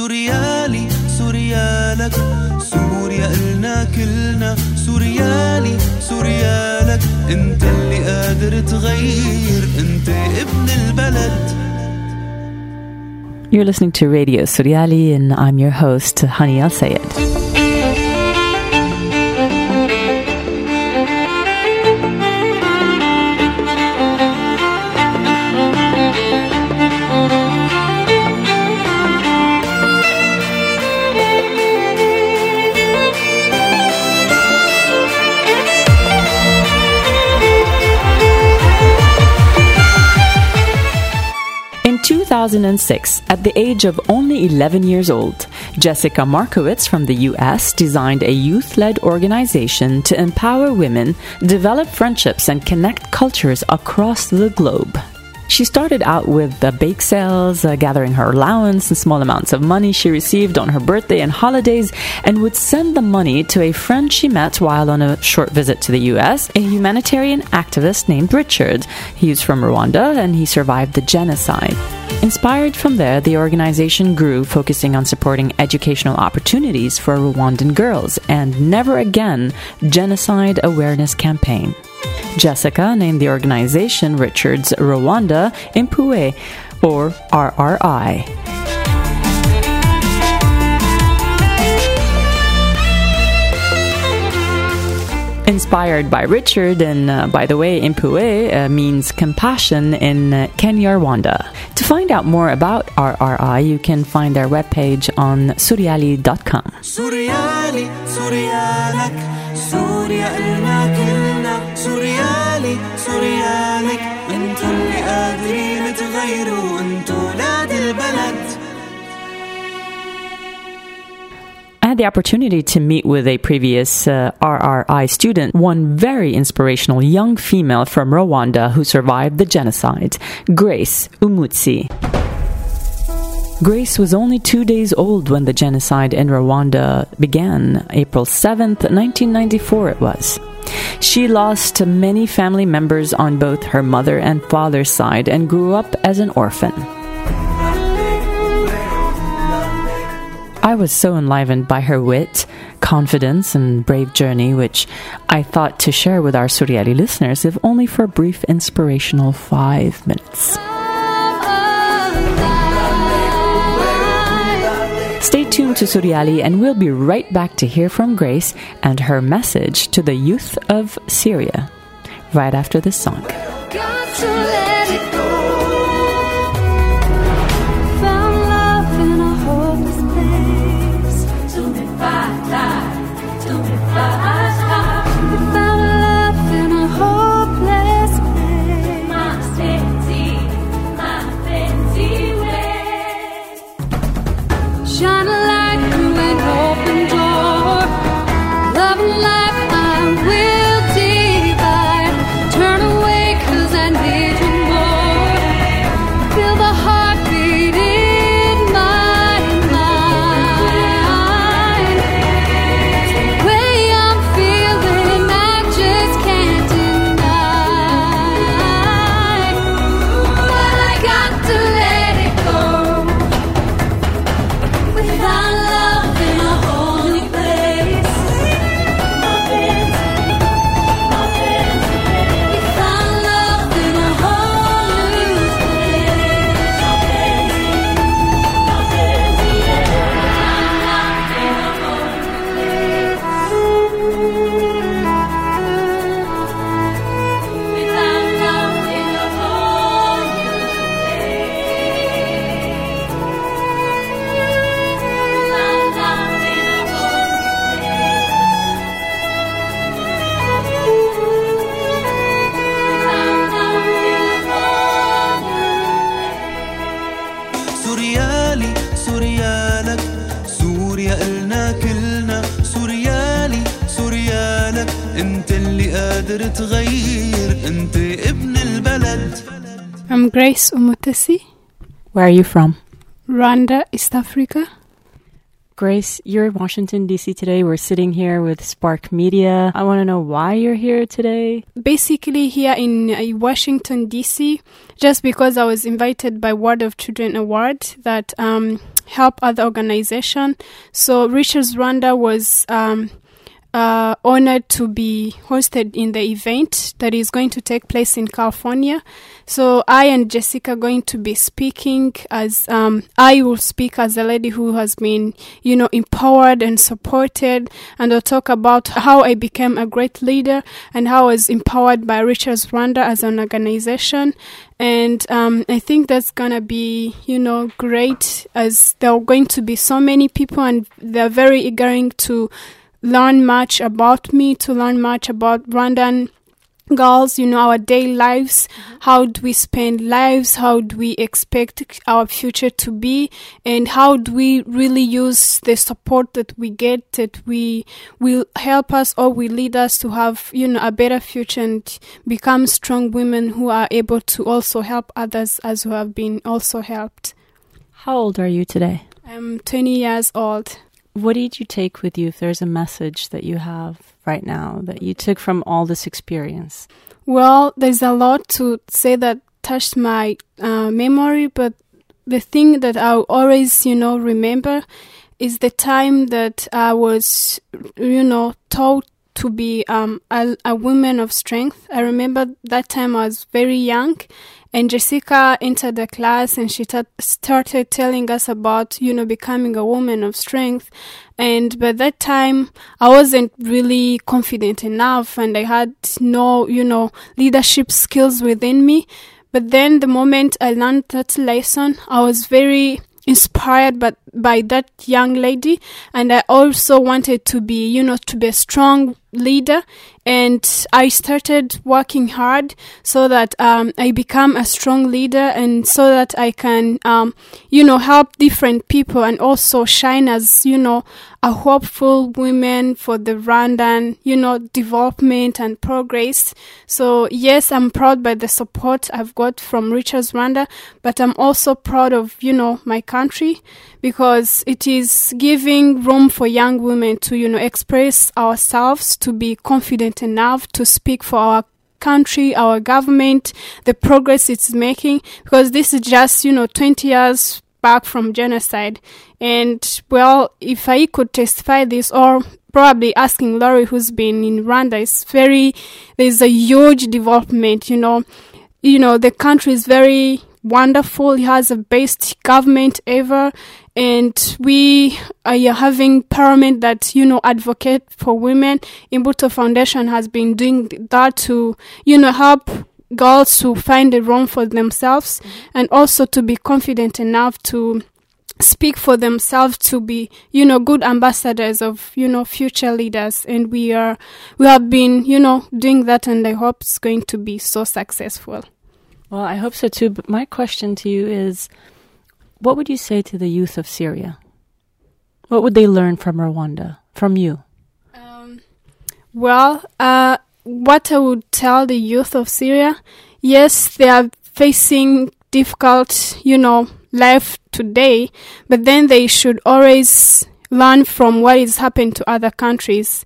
سوريالي سوريالك سوريا إلنا كلنا. سوريالي سوريالك انت اللي قادر تغير. انت ابن البلد. You're listening to Radio Suriali, and I'm your host, Hani Al Sayed. 2006, at the age of only 11 years old, Jessica Markowitz from the US designed a youth led organization to empower women, develop friendships, and connect cultures across the globe. She started out with uh, bake sales, uh, gathering her allowance and small amounts of money she received on her birthday and holidays, and would send the money to a friend she met while on a short visit to the US, a humanitarian activist named Richard. He's from Rwanda and he survived the genocide. Inspired from there, the organization grew, focusing on supporting educational opportunities for Rwandan girls and Never Again Genocide Awareness Campaign. Jessica named the organization Richards Rwanda Impuhwe, or RRI. Inspired by Richard, and uh, by the way, Impuhwe uh, means compassion in uh, Kinyarwanda. To find out more about RRI, you can find their webpage on souriali.com. SouriaLi, سوريا إلنا كلنا سوريالي سوريالك انتو اللي قادرين تغيروا انتو ولاد البلد. I had the opportunity to meet with a previous uh, RRI student, one very inspirational young female from Rwanda who survived the genocide, Grace Umutesi. Grace was only two days old when the genocide in Rwanda began, April 7th, 1994 it was. She lost many family members on both her mother and father's side and grew up as an orphan. I was so enlivened by her wit, confidence, and brave journey, which I thought to share with our SouriaLi listeners, if only for a brief inspirational five minutes. Oh, Stay tuned to SouriaLi, and we'll be right back to hear from Grace and her message to the youth of Syria right after this song. I'm Grace Umutesi Where are you from? Rwanda, East Africa Grace, you're in Washington, D.C. today. We're sitting here with Spark Media. I want to know why you're here today. Basically, here in uh, Washington, D.C., just because I was invited by World of Children Award that um, help other organization. So Richards Rwanda was um, uh, honored to be hosted in the event that is going to take place in California. So I and Jessica are going to be speaking as um, I will speak as a lady who has been, you know, empowered and supported, and I'll talk about how I became a great leader and how I was empowered by Richards Rwanda as an organization. And um, I think that's gonna be, you know, great as there are going to be so many people, and they're very eager to learn much about me, to learn much about Rwandan girls, you know, our daily lives. Mm-hmm. How do we spend lives? How do we expect our future to be? And how do we really use the support that we get that we will help us or will lead us to have, you know, a better future and become strong women who are able to also help others as who have been also helped. How old are you today? I'm 20 years old. What did you take with you if there's a message that you have right now that you took from all this experience? Well, there's a lot to say that touched my uh, memory, but the thing that I always, you know, remember is the time that I was, you know, taught to be um, a, a woman of strength. I remember that time I was very young, and Jessica entered the class and she ta- started telling us about, you know, becoming a woman of strength. And by that time, I wasn't really confident enough and I had no, you know, leadership skills within me. But then the moment I learned that lesson, I was very inspired by, by that young lady and I also wanted to be, you know, to be a strong leader and I started working hard so that um, I become a strong leader and so that I can, um, you know, help different people and also shine as, you know, a hopeful woman for the Rwandan, you know, development and progress. So yes, I'm proud by the support I've got from Richards Rwanda, but I'm also proud of, you know, my country because it is giving room for young women to, you know, express ourselves, to be confident enough to speak for our country, our government, the progress it's making, because this is just, you know, 20 years back from genocide. And well, if I could testify this or probably asking Laurie who's been in Rwanda, it's very, there's a huge development, you know, you know, the country is very wonderful. It has the best government ever. And we uh, are having parliament that, you know, advocate for women. Imbuto Foundation has been doing that to, you know, help girls to find a room for themselves mm-hmm. and also to be confident enough to speak for themselves to be you know good ambassadors of you know future leaders and we are we have been you know doing that and i hope it's going to be so successful Well, I hope so too. But my question to you is what would you say to the youth of Syria? What would they learn from Rwanda, from you? Um, well, uh, what I would tell the youth of Syria, yes, they are facing difficult, you know, life today, but then they should always learn from what is happened to other countries.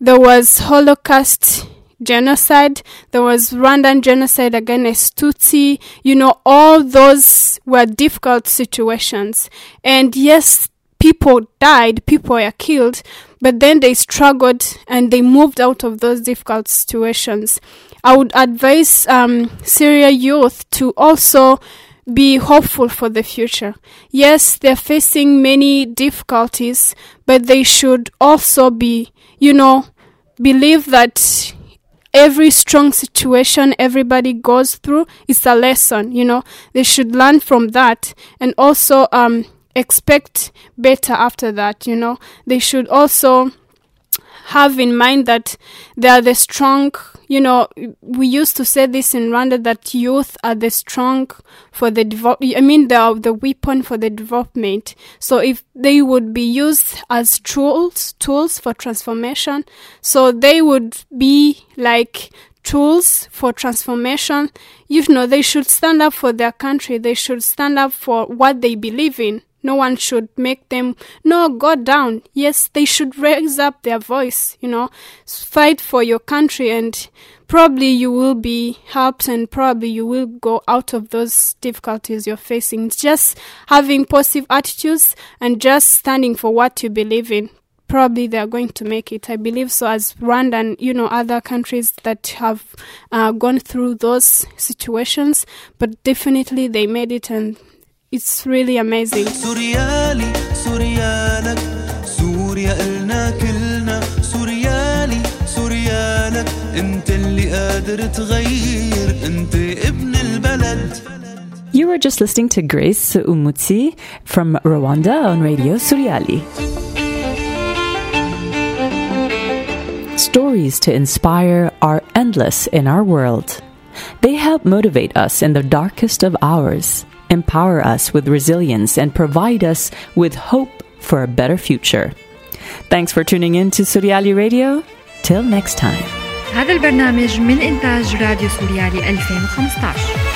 There was Holocaust genocide, there was Rwandan genocide against Tutsi, you know, all those were difficult situations. And yes, people died, people were killed, but then they struggled and they moved out of those difficult situations. I would advise um, Syria youth to also be hopeful for the future. Yes, they're facing many difficulties, but they should also be, you know, believe that every strong situation everybody goes through is a lesson, you know. They should learn from that and also um, expect better after that, you know. They should also have in mind that they are the strong, you know, we used to say this in Rwanda that youth are the strong for the develop, I mean, they are the weapon for the development. So if they would be used as tools, tools for transformation, so they would be like tools for transformation. You know, they should stand up for their country. They should stand up for what they believe in. No one should make them, no, go down. Yes, they should raise up their voice, you know, fight for your country and probably you will be helped and probably you will go out of those difficulties you're facing. Just having positive attitudes and just standing for what you believe in. Probably they are going to make it. I believe so. As Rwanda and you know other countries that have uh, gone through those situations, but definitely they made it, and it's really amazing. You were just listening to Grace Umutesi from Rwanda on Radio SouriaLi. Stories to inspire are endless in our world. They help motivate us in the darkest of hours empower us with resilience, and provide us with hope for a better future. Thanks for tuning in to SouriaLi Radio. Till next time. هذا البرنامج من إنتاج راديو سوريالي 2015